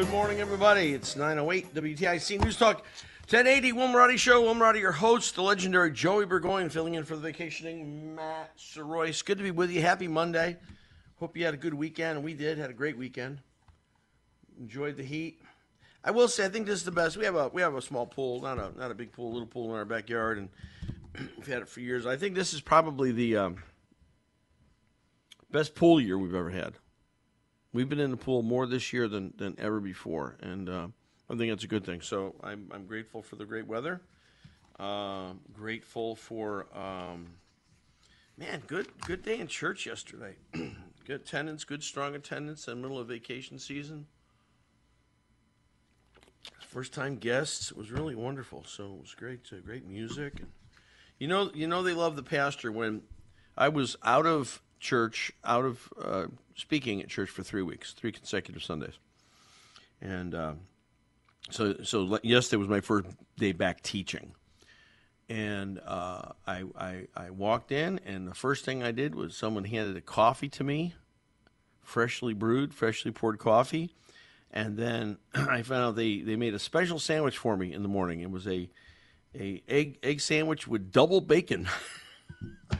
Good morning, everybody. It's 908 WTIC News Talk. 1080 Will Marotti Show. Will Marotti, your host, the legendary Joey Burgoyne, filling in for the vacationing Matt Soroyce. Good to be with you. Happy Monday. Hope you had a good weekend. We did. Had a great weekend. Enjoyed the heat. I will say, I think this is the best. We have a we have a small pool, not a not a big pool, a little pool in our backyard, and we've had it for years. I think this is probably the um, best pool year we've ever had. We've been in the pool more this year than, than ever before, and uh, I think that's a good thing. So I'm, I'm grateful for the great weather. Uh, grateful for um, man, good good day in church yesterday. good attendance, good strong attendance in the middle of vacation season. First time guests, it was really wonderful. So it was great, uh, great music. And you know, you know they love the pastor when I was out of church, out of uh, speaking at church for three weeks, three consecutive Sundays, and uh, so so yesterday was my first day back teaching, and uh, I, I I walked in, and the first thing I did was someone handed a coffee to me, freshly brewed, freshly poured coffee, and then I found out they they made a special sandwich for me in the morning. It was a a egg egg sandwich with double bacon.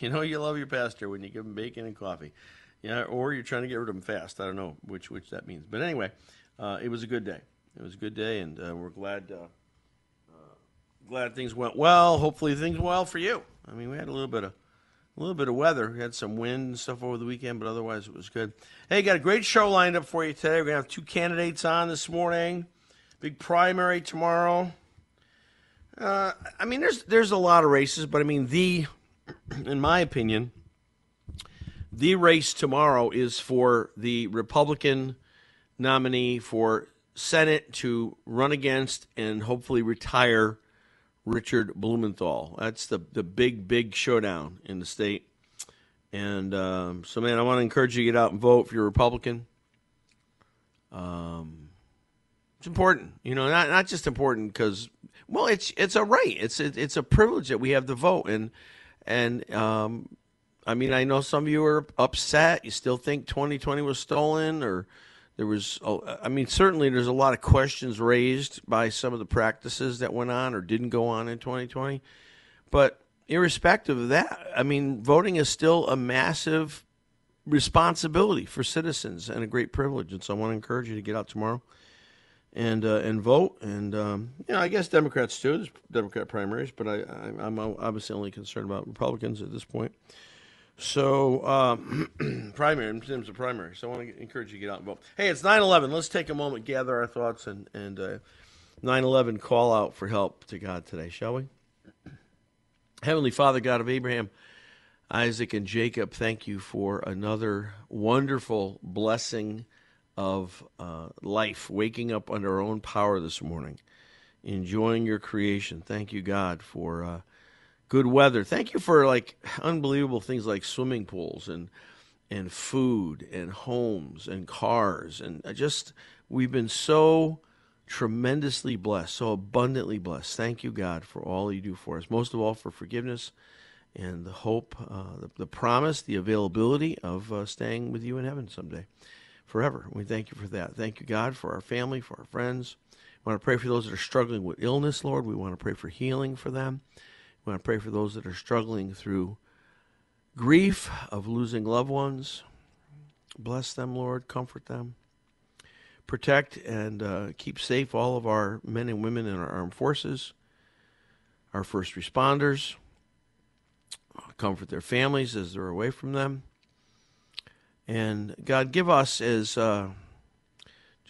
You know you love your pastor when you give him bacon and coffee, yeah, or you're trying to get rid of him fast. I don't know which which that means, but anyway, uh, it was a good day. It was a good day, and uh, we're glad uh, uh, glad things went well. Hopefully things went well for you. I mean, we had a little bit of a little bit of weather. We had some wind and stuff over the weekend, but otherwise it was good. Hey, got a great show lined up for you today. We're gonna have two candidates on this morning. Big primary tomorrow. Uh, I mean, there's there's a lot of races, but I mean the in my opinion, the race tomorrow is for the Republican nominee for Senate to run against and hopefully retire Richard Blumenthal. That's the, the big, big showdown in the state. And um, so, man, I want to encourage you to get out and vote if you're Republican. Um, it's important, you know, not not just important because, well, it's it's a right, it's it, it's a privilege that we have to vote, and and um, I mean, I know some of you are upset. You still think 2020 was stolen, or there was. oh, I mean, certainly there's a lot of questions raised by some of the practices that went on or didn't go on in 2020. But irrespective of that, I mean, voting is still a massive responsibility for citizens and a great privilege. And so I want to encourage you to get out tomorrow and uh, and vote. And um, you know, I guess Democrats too. There's Democrat primaries, but I, I I'm obviously only concerned about Republicans at this point. So um, primary in terms of primary. So I want to encourage you to get out and vote. Hey, it's 9/11. Let's take a moment, gather our thoughts, and and uh, 9/11 call out for help to God today, shall we? Heavenly Father, God of Abraham, Isaac, and Jacob, thank you for another wonderful blessing of uh, life, waking up under our own power this morning, enjoying your creation. Thank you, God, for uh, good weather. Thank you for like unbelievable things like swimming pools and and food and homes and cars and just we've been so tremendously blessed, so abundantly blessed. Thank you, God, for all you do for us. Most of all, for forgiveness and the hope, uh, the, the promise, the availability of uh, staying with you in heaven someday, forever. We thank you for that. Thank you, God, for our family, for our friends. We want to pray for those that are struggling with illness, Lord. We want to pray for healing for them. We want to pray for those that are struggling through grief of losing loved ones. Bless them, Lord. Comfort them. Protect and uh, keep safe all of our men and women in our armed forces, our first responders. Comfort their families as they're away from them. And God, give us as uh,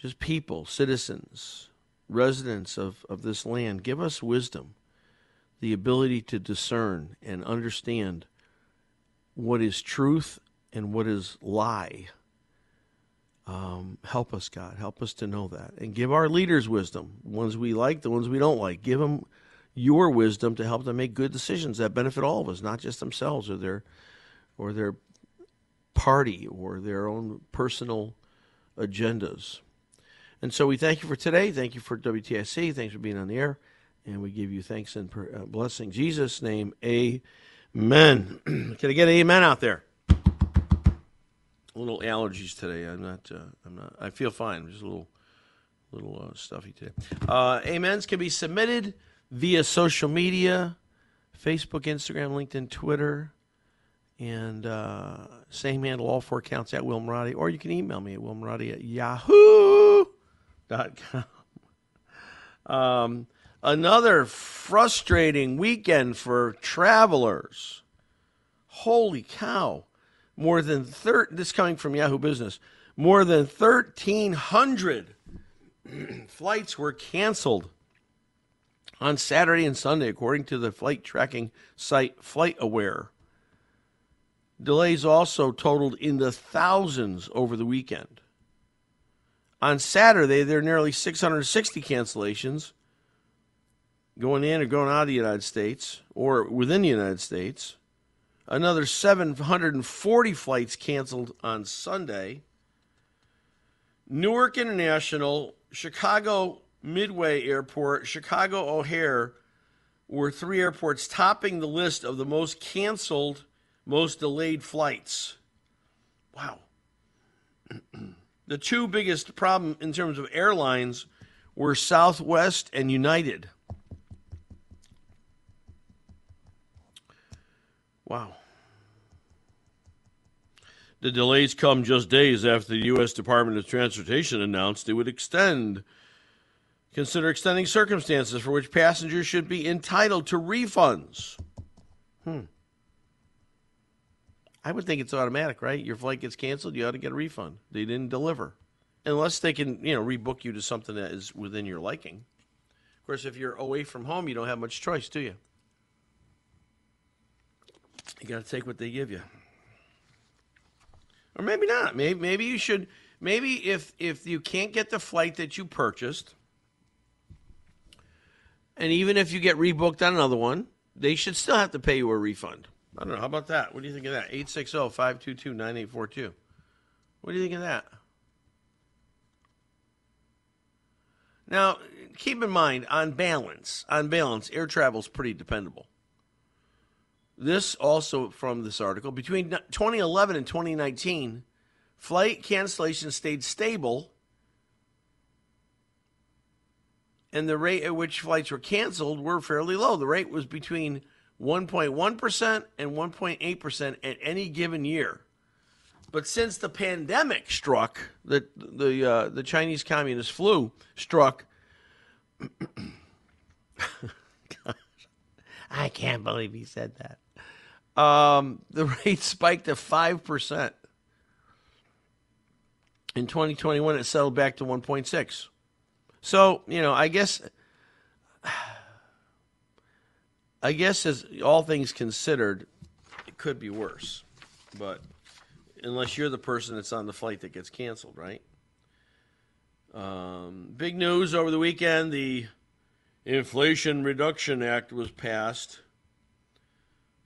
just people, citizens, residents of, of this land, give us wisdom, the ability to discern and understand what is truth and what is lie. Um, help us, God. Help us to know that. And give our leaders wisdom, ones we like, the ones we don't like. Give them your wisdom to help them make good decisions that benefit all of us, not just themselves or their or their party or their own personal agendas. And so we thank you for today. Thank you for WTIC. Thanks for being on the air. And we give you thanks and uh, blessing. Jesus' name, amen. Can I get amen out there? A little allergies today. I'm not. Uh, I'm not. I feel fine. Just a little, little uh, stuffy today. Uh, amens can be submitted via social media, Facebook, Instagram, LinkedIn, Twitter, and uh, same handle, all four accounts at Will Marotti, or you can email me at willmarotti at yahoo.com. Um, another frustrating weekend for travelers. Holy cow. More than thir- this coming from Yahoo Business. More than 1,300 flights were canceled on Saturday and Sunday, according to the flight tracking site FlightAware. Delays also totaled in the thousands over the weekend. On Saturday, there are nearly 660 cancellations going in or going out of the United States or within the United States. Another 740 flights canceled on Sunday. Newark International, Chicago Midway Airport, Chicago O'Hare were three airports topping the list of the most canceled, most delayed flights. Wow. the two biggest problem in terms of airlines were Southwest and United. Wow. The delays come just days after the U.S. Department of Transportation announced it would extend, consider extending circumstances for which passengers should be entitled to refunds. Hmm. I would think it's automatic, right? Your flight gets canceled, you ought to get a refund. They didn't deliver. Unless they can, you know, rebook you to something that is within your liking. Of course, if you're away from home, you don't have much choice, do you? You got to take what they give you. Or maybe not. Maybe maybe you should maybe if if you can't get the flight that you purchased and even if you get rebooked on another one, they should still have to pay you a refund. I don't know. How about that? What do you think of that? 860-522-9842. What do you think of that? Now, keep in mind, on balance, on balance, air travel is pretty dependable. This also from this article between 2011 and 2019, flight cancellations stayed stable, and the rate at which flights were canceled were fairly low. The rate was between 1.1% and 1.8% at any given year. But since the pandemic struck, the the uh, the Chinese Communist flu struck. I can't believe he said that. Um, the rate spiked to five percent. In 2021, it settled back to 1.6. So you know, I guess, I guess as all things considered, it could be worse, but unless you're the person that's on the flight that gets canceled, right? Um, big news over the weekend: the Inflation Reduction Act was passed.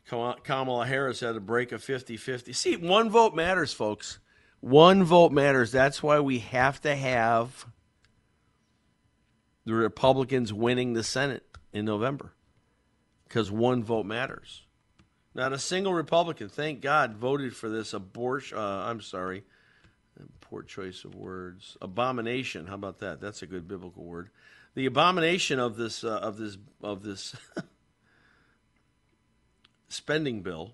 Kamala Harris had a break of 50 50. See, one vote matters, folks. One vote matters. That's why we have to have the Republicans winning the Senate in November because one vote matters. Not a single Republican, thank God, voted for this abortion. Uh, I'm sorry, poor choice of words. Abomination. How about that? That's a good biblical word. The abomination of this uh, of this of this spending bill.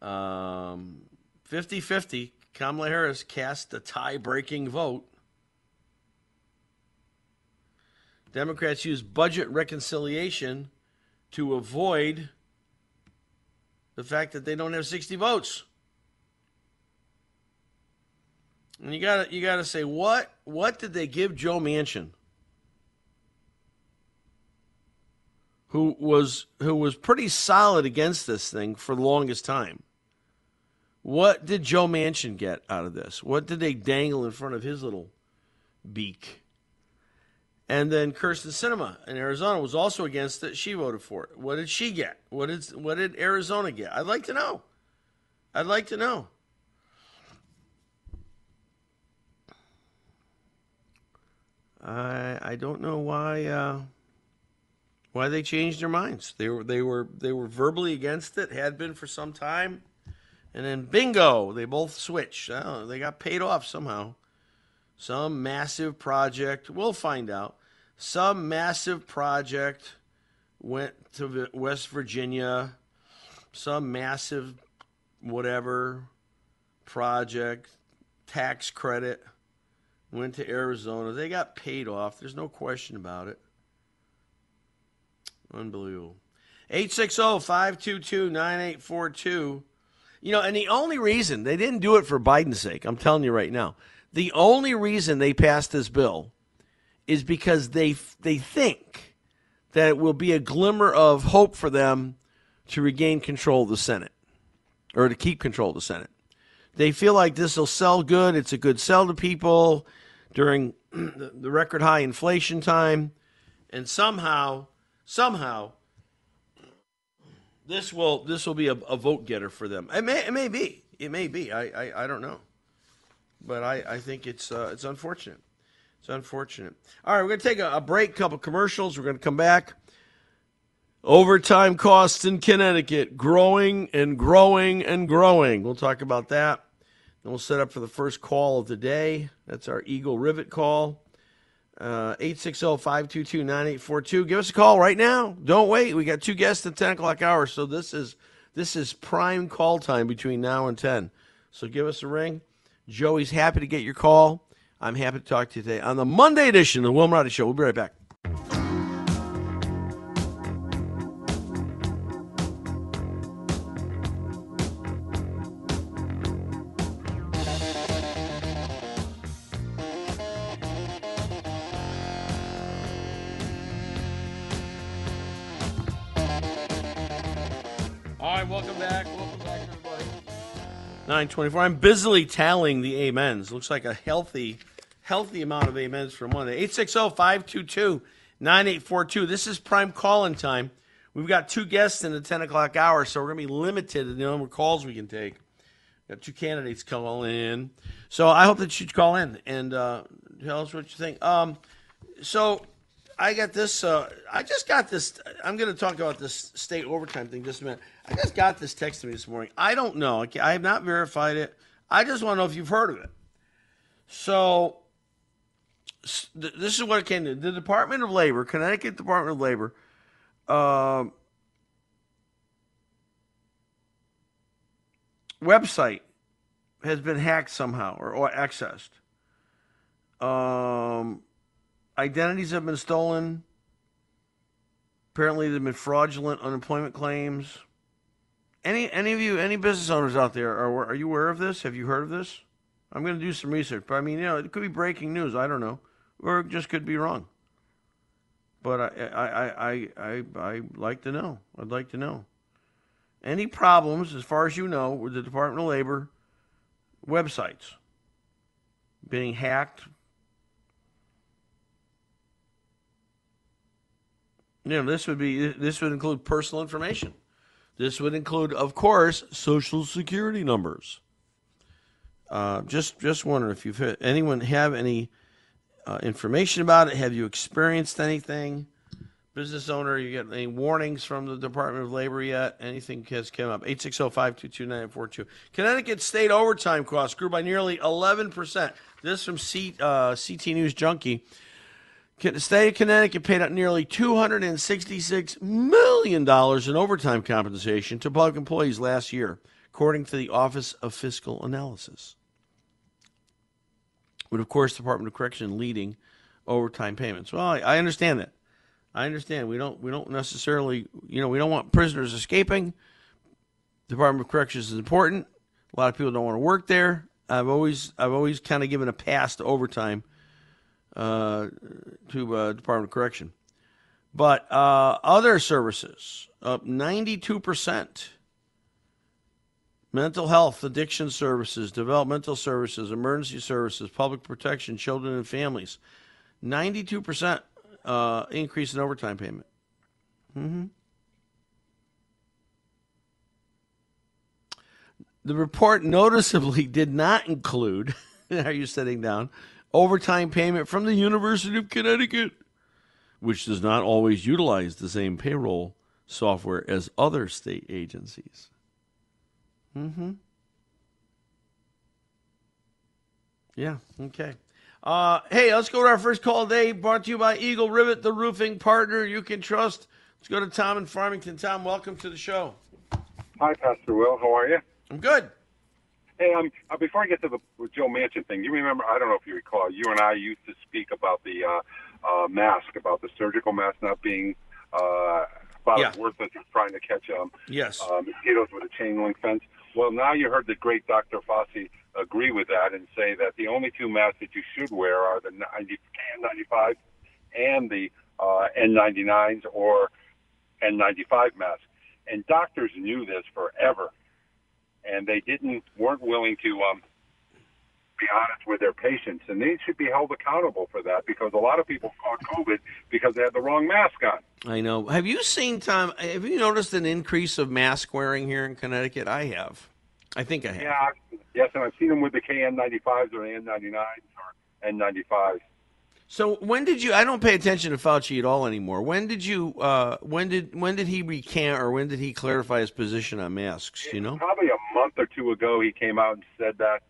Um, 50-50, Kamala Harris cast a tie-breaking vote. Democrats use budget reconciliation to avoid the fact that they don't have 60 votes. And you got to you got to say what what did they give Joe Manchin? Who was who was pretty solid against this thing for the longest time. What did Joe Manchin get out of this? What did they dangle in front of his little beak? And then Kyrsten Sinema in Arizona was also against it. She voted for it. What did she get? What did what did Arizona get? I'd like to know. I'd like to know. I I don't know why uh, why they changed their minds. They were they were they were verbally against it, had been for some time, and then bingo, they both switched. I they got paid off somehow. Some massive project. We'll find out. Some massive project went to West Virginia. Some massive whatever project tax credit went to Arizona. They got paid off. There's no question about it. Unbelievable. 860 522 9842. You know, and the only reason they didn't do it for Biden's sake, I'm telling you right now, the only reason they passed this bill is because they they think that it will be a glimmer of hope for them to regain control of the Senate or to keep control of the Senate. They feel like this will sell good. It's a good sell to people during the record high inflation time, and somehow, somehow, this will this will be a, a vote getter for them. It may it may be it may be. I I, I don't know, but I, I think it's uh, it's unfortunate. It's unfortunate. All right, we're gonna take a, a break, couple commercials. We're gonna come back. Overtime costs in Connecticut growing and growing and growing. We'll talk about that. Then we'll set up for the first call of the day. That's our Eagle Rivet call. Uh, 860-522-9842. Give us a call right now. Don't wait. We got two guests at 10 o'clock hour, so this is this is prime call time between now and 10. So give us a ring. Joey's happy to get your call. I'm happy to talk to you today on the Monday edition of the Will Marotti Show. We'll be right back. 924. I'm busily tallying the amens. Looks like a healthy, healthy amount of amens for Monday. 860 522 9842. This is prime calling time. We've got two guests in the 10 o'clock hour, so we're going to be limited in the number of calls we can take. We Got two candidates calling in. So I hope that you call in and uh, tell us what you think. Um, so I got this. Uh, I just got this. I'm going to talk about this state overtime thing just a minute. I just got this text to me this morning. I don't know. I have not verified it. I just want to know if you've heard of it. So this is what it came to. The Department of Labor, Connecticut Department of Labor, um, website has been hacked somehow or, or accessed. Um, identities have been stolen. Apparently, there have been fraudulent unemployment claims. Any any of you, any business owners out there, are are you aware of this? Have you heard of this? I'm going to do some research, but I mean, you know, it could be breaking news. I don't know, or it just could be wrong. But I I I I I, I like to know. I'd like to know. Any problems, as far as you know, with the Department of Labor websites being hacked, you know, this would be this would include personal information. This would include, of course, social security numbers. Uh, just just wondering if you've had, anyone have any uh, information about it. Have you experienced anything? Business owner, you get any warnings from the Department of Labor yet? Anything has come up? 860-522-9842. Connecticut state overtime costs grew by nearly 11%. This from C, uh, CT News Junkie. The state of Connecticut paid out nearly $266 million in overtime compensation to public employees last year, according to the Office of Fiscal Analysis. With, of course, Department of Correction leading overtime payments. Well, I, I understand that. I understand. We don't we don't necessarily you know we don't want prisoners escaping. Department of Corrections is important. A lot of people don't want to work there. I've always I've always kind of given a pass to overtime uh, to uh, Department of Correction, but uh, other services up ninety two percent. Mental health, addiction services, developmental services, emergency services, public protection, children and families. 92% uh, increase in overtime payment. hmm The report noticeably did not include, are you sitting down, overtime payment from the University of Connecticut, which does not always utilize the same payroll software as other state agencies. Mm-hmm. Yeah, okay. Uh, hey, let's go to our first call today, brought to you by Eagle Rivet, the roofing partner you can trust. Let's go to Tom in Farmington. Tom, welcome to the show. Hi, Pastor Will. How are you? I'm good. Hey, um, uh, before I get to the Joe Manchin thing, you remember? I don't know if you recall. You and I used to speak about the uh, uh, mask, about the surgical mask not being uh, about Yeah. as worthless as trying to catch um, Yes. uh, mosquitoes with a chain link fence. Well, now you heard the great Dr. Fauci agree with that and say that the only two masks that you should wear are the 90, N95 and the uh, N99s or N95 masks. And doctors knew this forever, and they didn't weren't willing to um, be honest with their patients, and they should be held accountable for that because a lot of people caught COVID because they had the wrong mask on. I know. Have you seen, Tom, have you noticed an increase of mask wearing here in Connecticut? I have. I think I have. Yeah, yes, and I've seen them with the KN95s or the N99s or N95s. So when did you? I don't pay attention to Fauci at all anymore. When did you? Uh, when did when did he recant or when did he clarify his position on masks? You know. Probably a month or two ago, he came out and said that.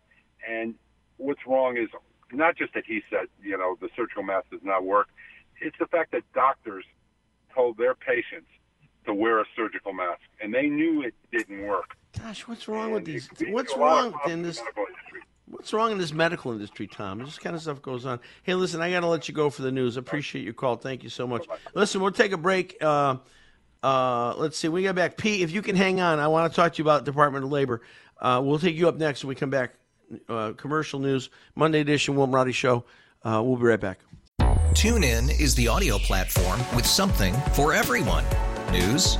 And what's wrong is not just that he said, you know, the surgical mask does not work. It's the fact that doctors told their patients to wear a surgical mask, and they knew it didn't work. Gosh, what's wrong with these? What's a lot of wrong in this? What's wrong in this medical industry, Tom? This kind of stuff goes on. Hey, listen, I got to let you go for the news. Appreciate your call. Thank you so much. Listen, we'll take a break. Uh, uh, let's see. We got back. Pete, if you can hang on, I want to talk to you about Department of Labor. Uh, we'll take you up next when we come back. Uh, commercial news, Monday edition, Will Roddy Show. Uh, we'll be right back. TuneIn is the audio platform with something for everyone. News,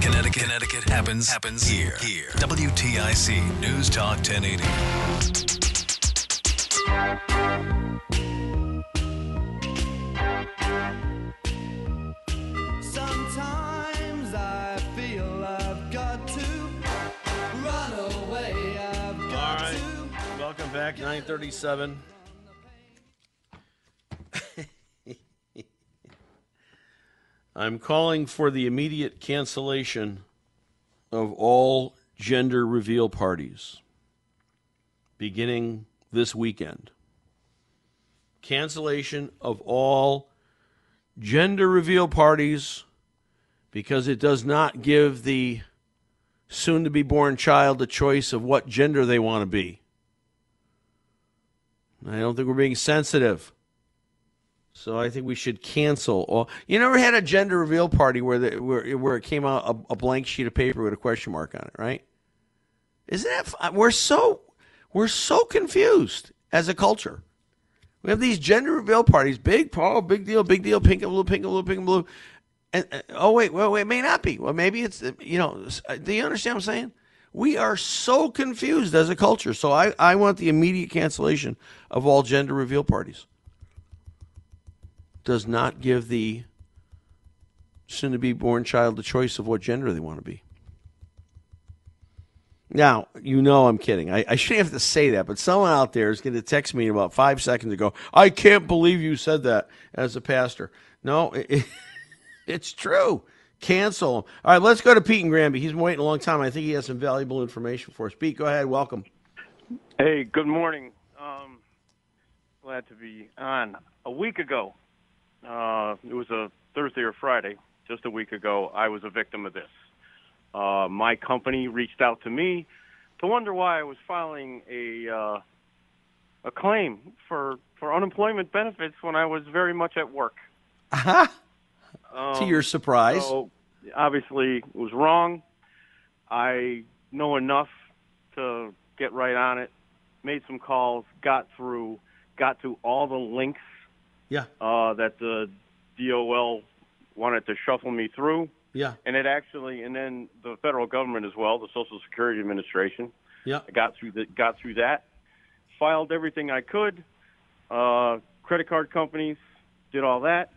Connecticut, Connecticut happens happens here. Here. WTIC News Talk 1080. Sometimes I feel I've got to run away. I've got right. to. Welcome back, 937. I'm calling for the immediate cancellation of all gender reveal parties beginning this weekend. Cancellation of all gender reveal parties because it does not give the soon to be born child a choice of what gender they want to be. I don't think we're being sensitive. So I think we should cancel. You never had a gender reveal party where the, where where it came out a, a blank sheet of paper with a question mark on it, right? Isn't that we're so we're so confused as a culture. We have these gender reveal parties, big, oh, big deal, big deal, pink and blue, pink and blue, pink and blue. And uh, oh wait, well, it may not be. Well, maybe it's uh, you know. uh, Do you understand what I'm saying? We are so confused as a culture. So I, I want the immediate cancellation of all gender reveal parties. Does not give the soon to be born child the choice of what gender they want to be. Now, you know I'm kidding. I, I shouldn't have to say that, but someone out there is going to text me about five seconds ago, I can't believe you said that as a pastor. No, it, it- it's true. Cancel. All right, let's go to Pete and Granby. He's been waiting a long time. I think he has some valuable information for us. Pete, go ahead. Welcome. Hey, good morning. Um, glad to be on. A week ago, uh, it was a Thursday or Friday, just a week ago, I was a victim of this. Uh, my company reached out to me to wonder why I was filing a uh, a claim for for unemployment benefits when I was very much at work. to your surprise. So obviously it was wrong. I know enough to get right on it. Made some calls, got through, got to all the links Yeah. uh, that the DOL wanted to shuffle me through, Yeah. and it actually, and then the federal government as well, the Social Security Administration. Yeah. Got through the, got through that, filed everything I could. Uh, credit card companies did all that.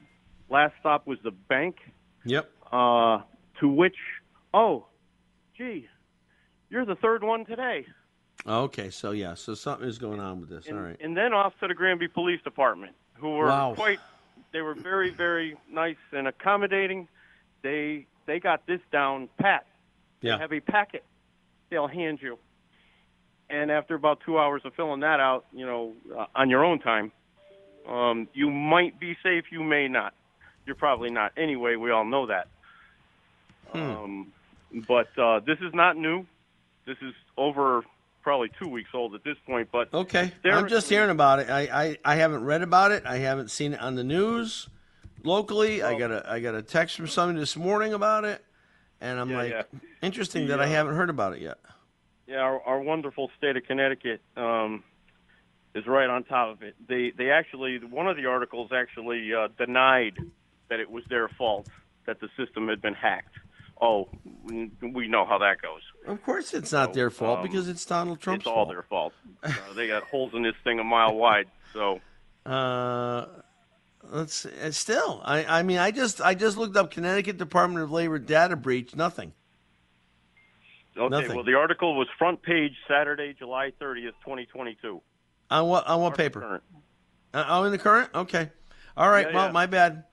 Last stop was the bank. Yep. Uh, to which, oh, gee, you're the third one today. Okay, so yeah, so something is going on with this. All right. And then off to the Granby Police Department, who were Wow. quite, they were very, very nice and accommodating. They they got this down pat. Yeah. They have a packet they'll hand you, and after about two hours of filling that out, you know, uh, on your own time, um, you might be safe, you may not. You're probably not. Anyway, we all know that. Hmm. Um, but uh, this is not new. This is over probably two weeks old at this point. But Okay, I'm just hearing about it. I, I, I haven't read about it. I haven't seen it on the news locally. I got a I got a text from somebody this morning about it, and I'm Yeah, like, yeah. interesting The, that I uh, haven't heard about it yet. Yeah, our, our wonderful state of Connecticut um, is right on top of it. They they actually one of the articles actually uh, denied that it was their fault that the system had been hacked. Oh, we know how that goes. Of course, it's not their fault um, because it's Donald Trump's it's all fault. their fault. Uh, they got holes in this thing a mile wide. So Uh, let's uh, still. I, I mean, I just I just looked up Connecticut Department of Labor data breach. Nothing. okay, Nothing. well the article was front page Saturday, July thirtieth, twenty twenty two. On what on what paper? Uh, oh, in the Courant. Okay. All right. Yeah, well, yeah. my bad.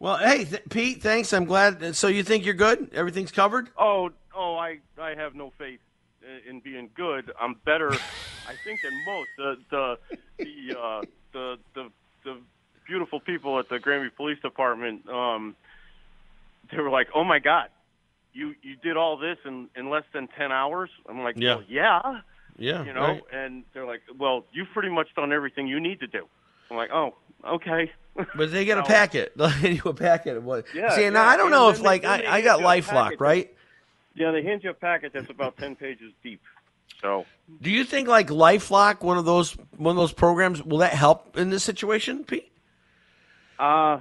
Well, hey, th- Pete. Thanks. I'm glad. So you think you're good? Everything's covered? Oh, oh, I, I have no faith in- in being good. I'm better, I think, than most. The, the, the, uh, the, the, the beautiful people at the Granby Police Department, um, they were like, "Oh my God, you, you did all this in, in less than ten hours." I'm like, Yeah. well, "Yeah, Yeah. you know." right. And they're like, "Well, you've pretty much done everything you need to do." I'm like, "Oh, okay." But they get a packet. They'll hand you a packet of what? Yeah, See, now I don't and know if like I, I got LifeLock, right? Yeah, they hand you a packet that's about ten pages deep. So Do you think like LifeLock, one of those one of those programs, will that help in this situation, Pete? Uh,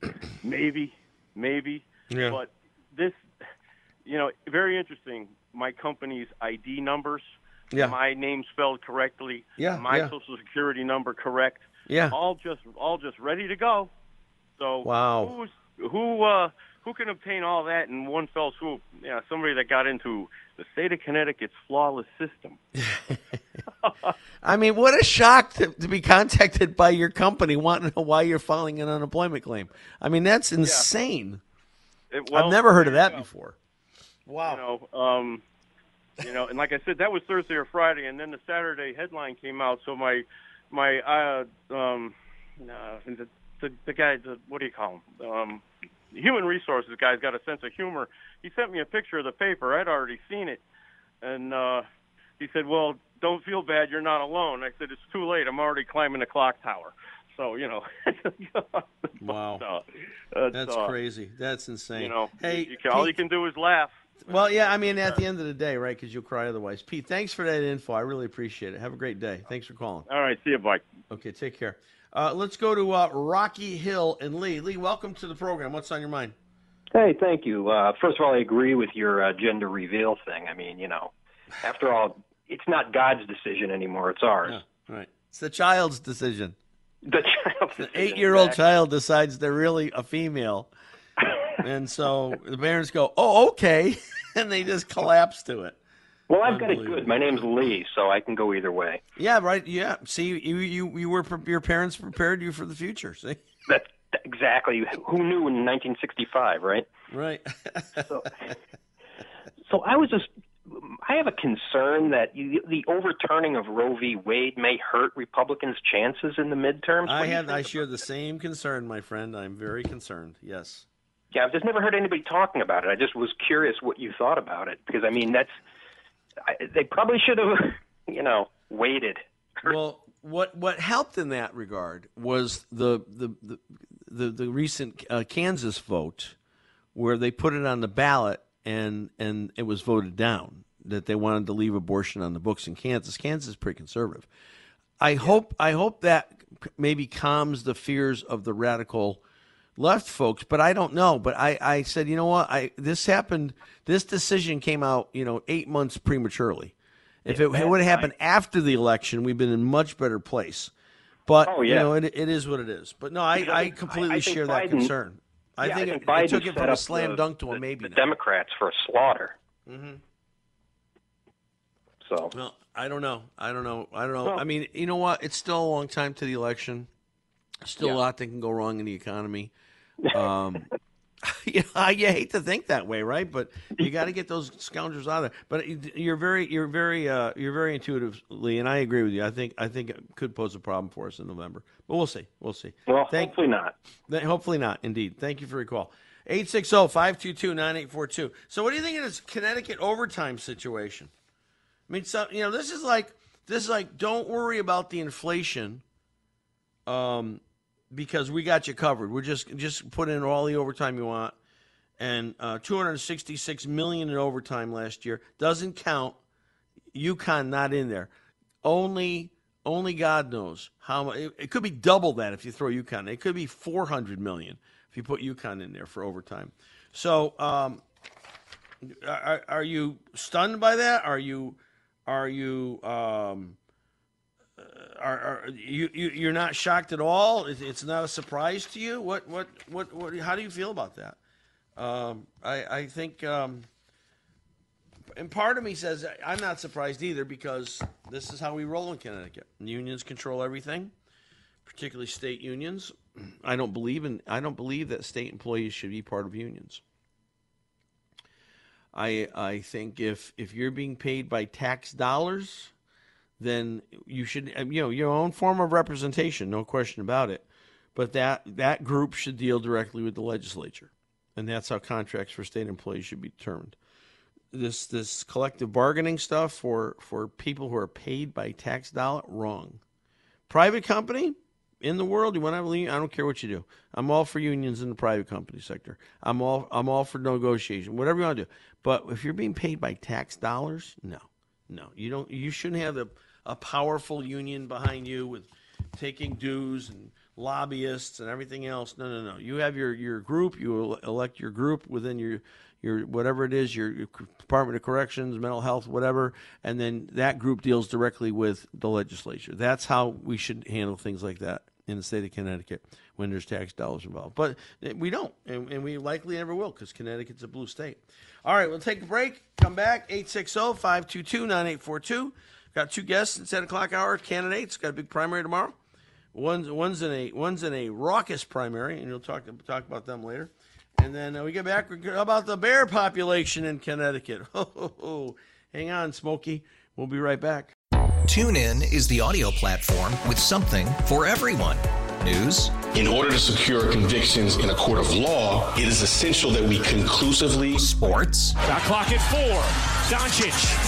maybe, maybe. Yeah. But this, you know, very interesting. My company's ID numbers, Yeah. my name spelled correctly, Yeah, my yeah. social security number correct, Yeah. all just all just ready to go. So Wow. who's who uh who can obtain all that in one fell swoop? Yeah, somebody that got into the state of Connecticut's flawless system. I mean, what a shock to, to be contacted by your company wanting to know why you're filing an unemployment claim. I mean, that's insane. It- well, I've never heard of there you that before. Wow. You know, um, you know, and like I said, that was Thursday or Friday, and then the Saturday headline came out. So my my uh, um, uh, the, the the guy, the, what do you call him? Um, human resources guy's got a sense of humor. He sent me a picture of the paper. I'd already seen it, and uh, he said, "Well, don't feel bad. You're not alone." I said, "It's too late. I'm already climbing the clock tower." So you know, Wow. uh, That's uh, crazy. That's insane. You know, hey, you can, all you can do is laugh. Well, yeah, I mean, at the end of the day, right? Because you'll cry otherwise. Pete, thanks for that info. I really appreciate it. Have a great day. Thanks for calling. All right, see you, Mike. Okay, take care. Uh, let's go to uh, Rocky Hill and Lee. Lee, welcome to the program. What's on your mind? Hey, thank you. Uh, first of all, I agree with your uh, gender reveal thing. I mean, you know, after all, it's not God's decision anymore; it's ours. Right. It's the child's decision. The child's The decision, eight-year-old child decides they're really a female, and so the parents go, "Oh, okay," and they just collapse to it. Well, I've got it good. My name's Lee, so I can go either way. Yeah, right. Yeah. See, you you you were your parents prepared you for the future. See, That's exactly who knew in 1965, right? right. So, so I was just. I have a concern that you, the overturning of Roe v. Wade may hurt Republicans' chances in the midterms. What I have I share the same concern, my friend. I'm very concerned. Yes. Yeah, I've just never heard anybody talking about it. I just was curious what you thought about it because I mean that's I, they probably should have, you know, waited. Well, what what helped in that regard was the the the the, the recent uh, Kansas vote where they put it on the ballot and and it was voted down that they wanted to leave abortion on the books in Kansas. Kansas is pretty conservative. I hope I hope that maybe calms the fears of the radical left folks, but I don't know. But I, I said, you know what? I this happened. This decision came out, you know, eight months prematurely. If it, would have happened after the election, we've been in much better place. But Oh, you know, it, it is what it is. But no, I, I I completely I- share that Biden- concern. I Yeah, think, it, Biden it took it from a slam the- dunk to a maybe. The now. Democrats for a slaughter. hmm So Well, I don't know. I don't know. I don't know. Well- I mean, you know what? It's still a long time to the election. Still Yeah. a lot that can go wrong in the economy. Um, you, know, you hate to think that way, right? But you got to get those scoundrels out of there. But you- you're very, you're very, uh, you're very intuitively, and I agree with you. I think, I think it could pose a problem for us in November. But we'll see. We'll see. well, Thank- hopefully not. Th- Hopefully not, indeed. Thank you for your call. 860-522-9842. So what do you think of this Connecticut overtime situation? I mean, so, you know, this is like this is like don't worry about the inflation um because we got you covered. We're just just put in all the overtime you want. And uh, 266 million in overtime last year doesn't count UConn not in there. Only only God knows how much. It, it could be double that if you throw UConn. It could be 400 million if you put UConn in there for overtime. So, um, are, are you stunned by that? Are you are you um, are, are you, you you're not shocked at all? It's, not a surprise to you. What what what what? How do you feel about that? Um, I I think. Um, and part of me says I'm not surprised either because this is how we roll in Connecticut. Unions control everything, particularly state unions. I don't believe in I don't believe that state employees should be part of unions. I I think if if you're being paid by tax dollars, then you should um, you know your own form of representation, no question about it. But that that group should deal directly with the legislature, and that's how contracts for state employees should be determined this this collective bargaining stuff for for people who are paid by tax dollar wrong. Private company in the world, you want to union? I don't care what you do. I'm all for unions in the private company sector. I'm all I'm all for negotiation, whatever you want to do. But if you're being paid by tax dollars, no, no, you don't. You shouldn't have a, a powerful union behind you with taking dues and lobbyists and everything else. No, no, no. You have your your group. You elect your group within your your whatever it is, your, your Department of Corrections, mental health, whatever, and then that group deals directly with the legislature. That's how we should handle things like that in the state of Connecticut when there's tax dollars involved. But eh, we don't, and, and we likely never will because Connecticut's a blue state. All right, we'll take a break. Come back, 860 522 9842. Got two guests at 10 o'clock hour, candidates. Got a big primary tomorrow. One's, one's, in a, one's in a raucous primary, and you'll talk, talk about them later. And then uh, we get back how about the bear population in Connecticut. Oh, hang on, Smokey. We'll be right back. TuneIn is the audio platform with something for everyone. News, In order to secure convictions in a court of law, it is essential that we conclusively sports, Shot clock at four. Doncic.